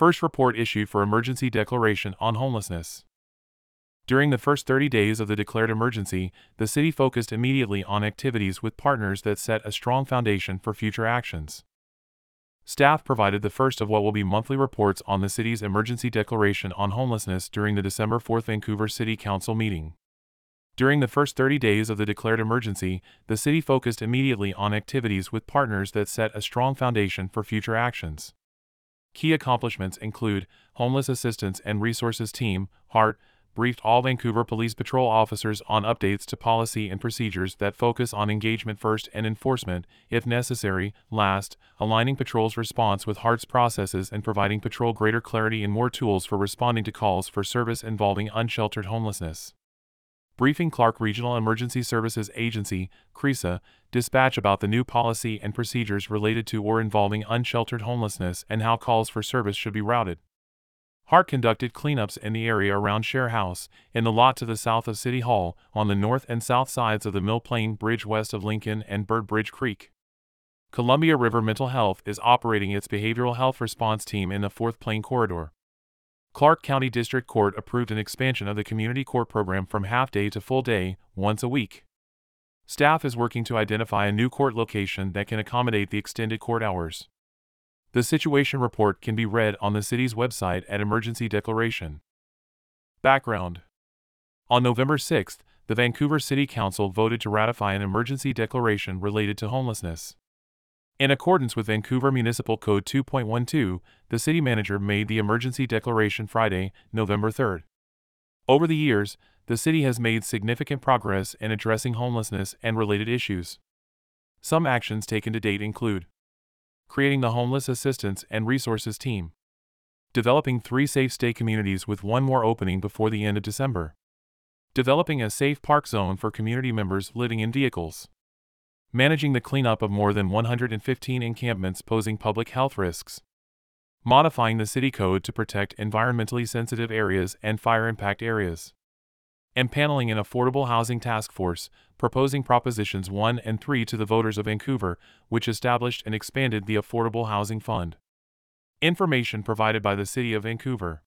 First report issued for emergency declaration on homelessness. During the first 30 days of the declared emergency, the city focused immediately on activities with partners that set a strong foundation for future actions. Staff provided the first of what will be monthly reports on the city's emergency declaration on homelessness during the December 4th Vancouver City Council meeting. During the first 30 days of the declared emergency, the city focused immediately on activities with partners that set a strong foundation for future actions. Key accomplishments include Homeless Assistance and Resources Team, HART, briefed all Vancouver Police Patrol officers on updates to policy and procedures that focus on engagement first and enforcement, if necessary, last, aligning patrol's response with HART's processes and providing patrol greater clarity and more tools for responding to calls for service involving unsheltered homelessness briefing Clark Regional Emergency Services Agency, CRESA, dispatch about the new policy and procedures related to or involving unsheltered homelessness and how calls for service should be routed. Hart conducted cleanups in the area around Share House, in the lot to the south of City Hall, on the north and south sides of the Mill Plain Bridge west of Lincoln and Burnt Bridge Creek. Columbia River Mental Health is operating its behavioral health response team in the Fourth Plain Corridor. Clark County District Court approved an expansion of the community court program from half day to full day, once a week. Staff is working to identify a new court location that can accommodate the extended court hours. The situation report can be read on the city's website at Emergency Declaration. Background On November 6, the Vancouver City Council voted to ratify an emergency declaration related to homelessness. In accordance with Vancouver Municipal Code 2.12, the city manager made the emergency declaration Friday, November 3rd. Over the years, the city has made significant progress in addressing homelessness and related issues. Some actions taken to date include creating the Homeless Assistance and Resources Team, developing three safe stay communities with one more opening before the end of December, developing a safe park zone for community members living in vehicles managing the cleanup of more than 115 encampments posing public health risks, modifying the city code to protect environmentally sensitive areas and fire impact areas, and paneling an affordable housing task force, proposing Propositions 1 and 3 to the voters of Vancouver, which established and expanded the Affordable Housing Fund. Information provided by the City of Vancouver.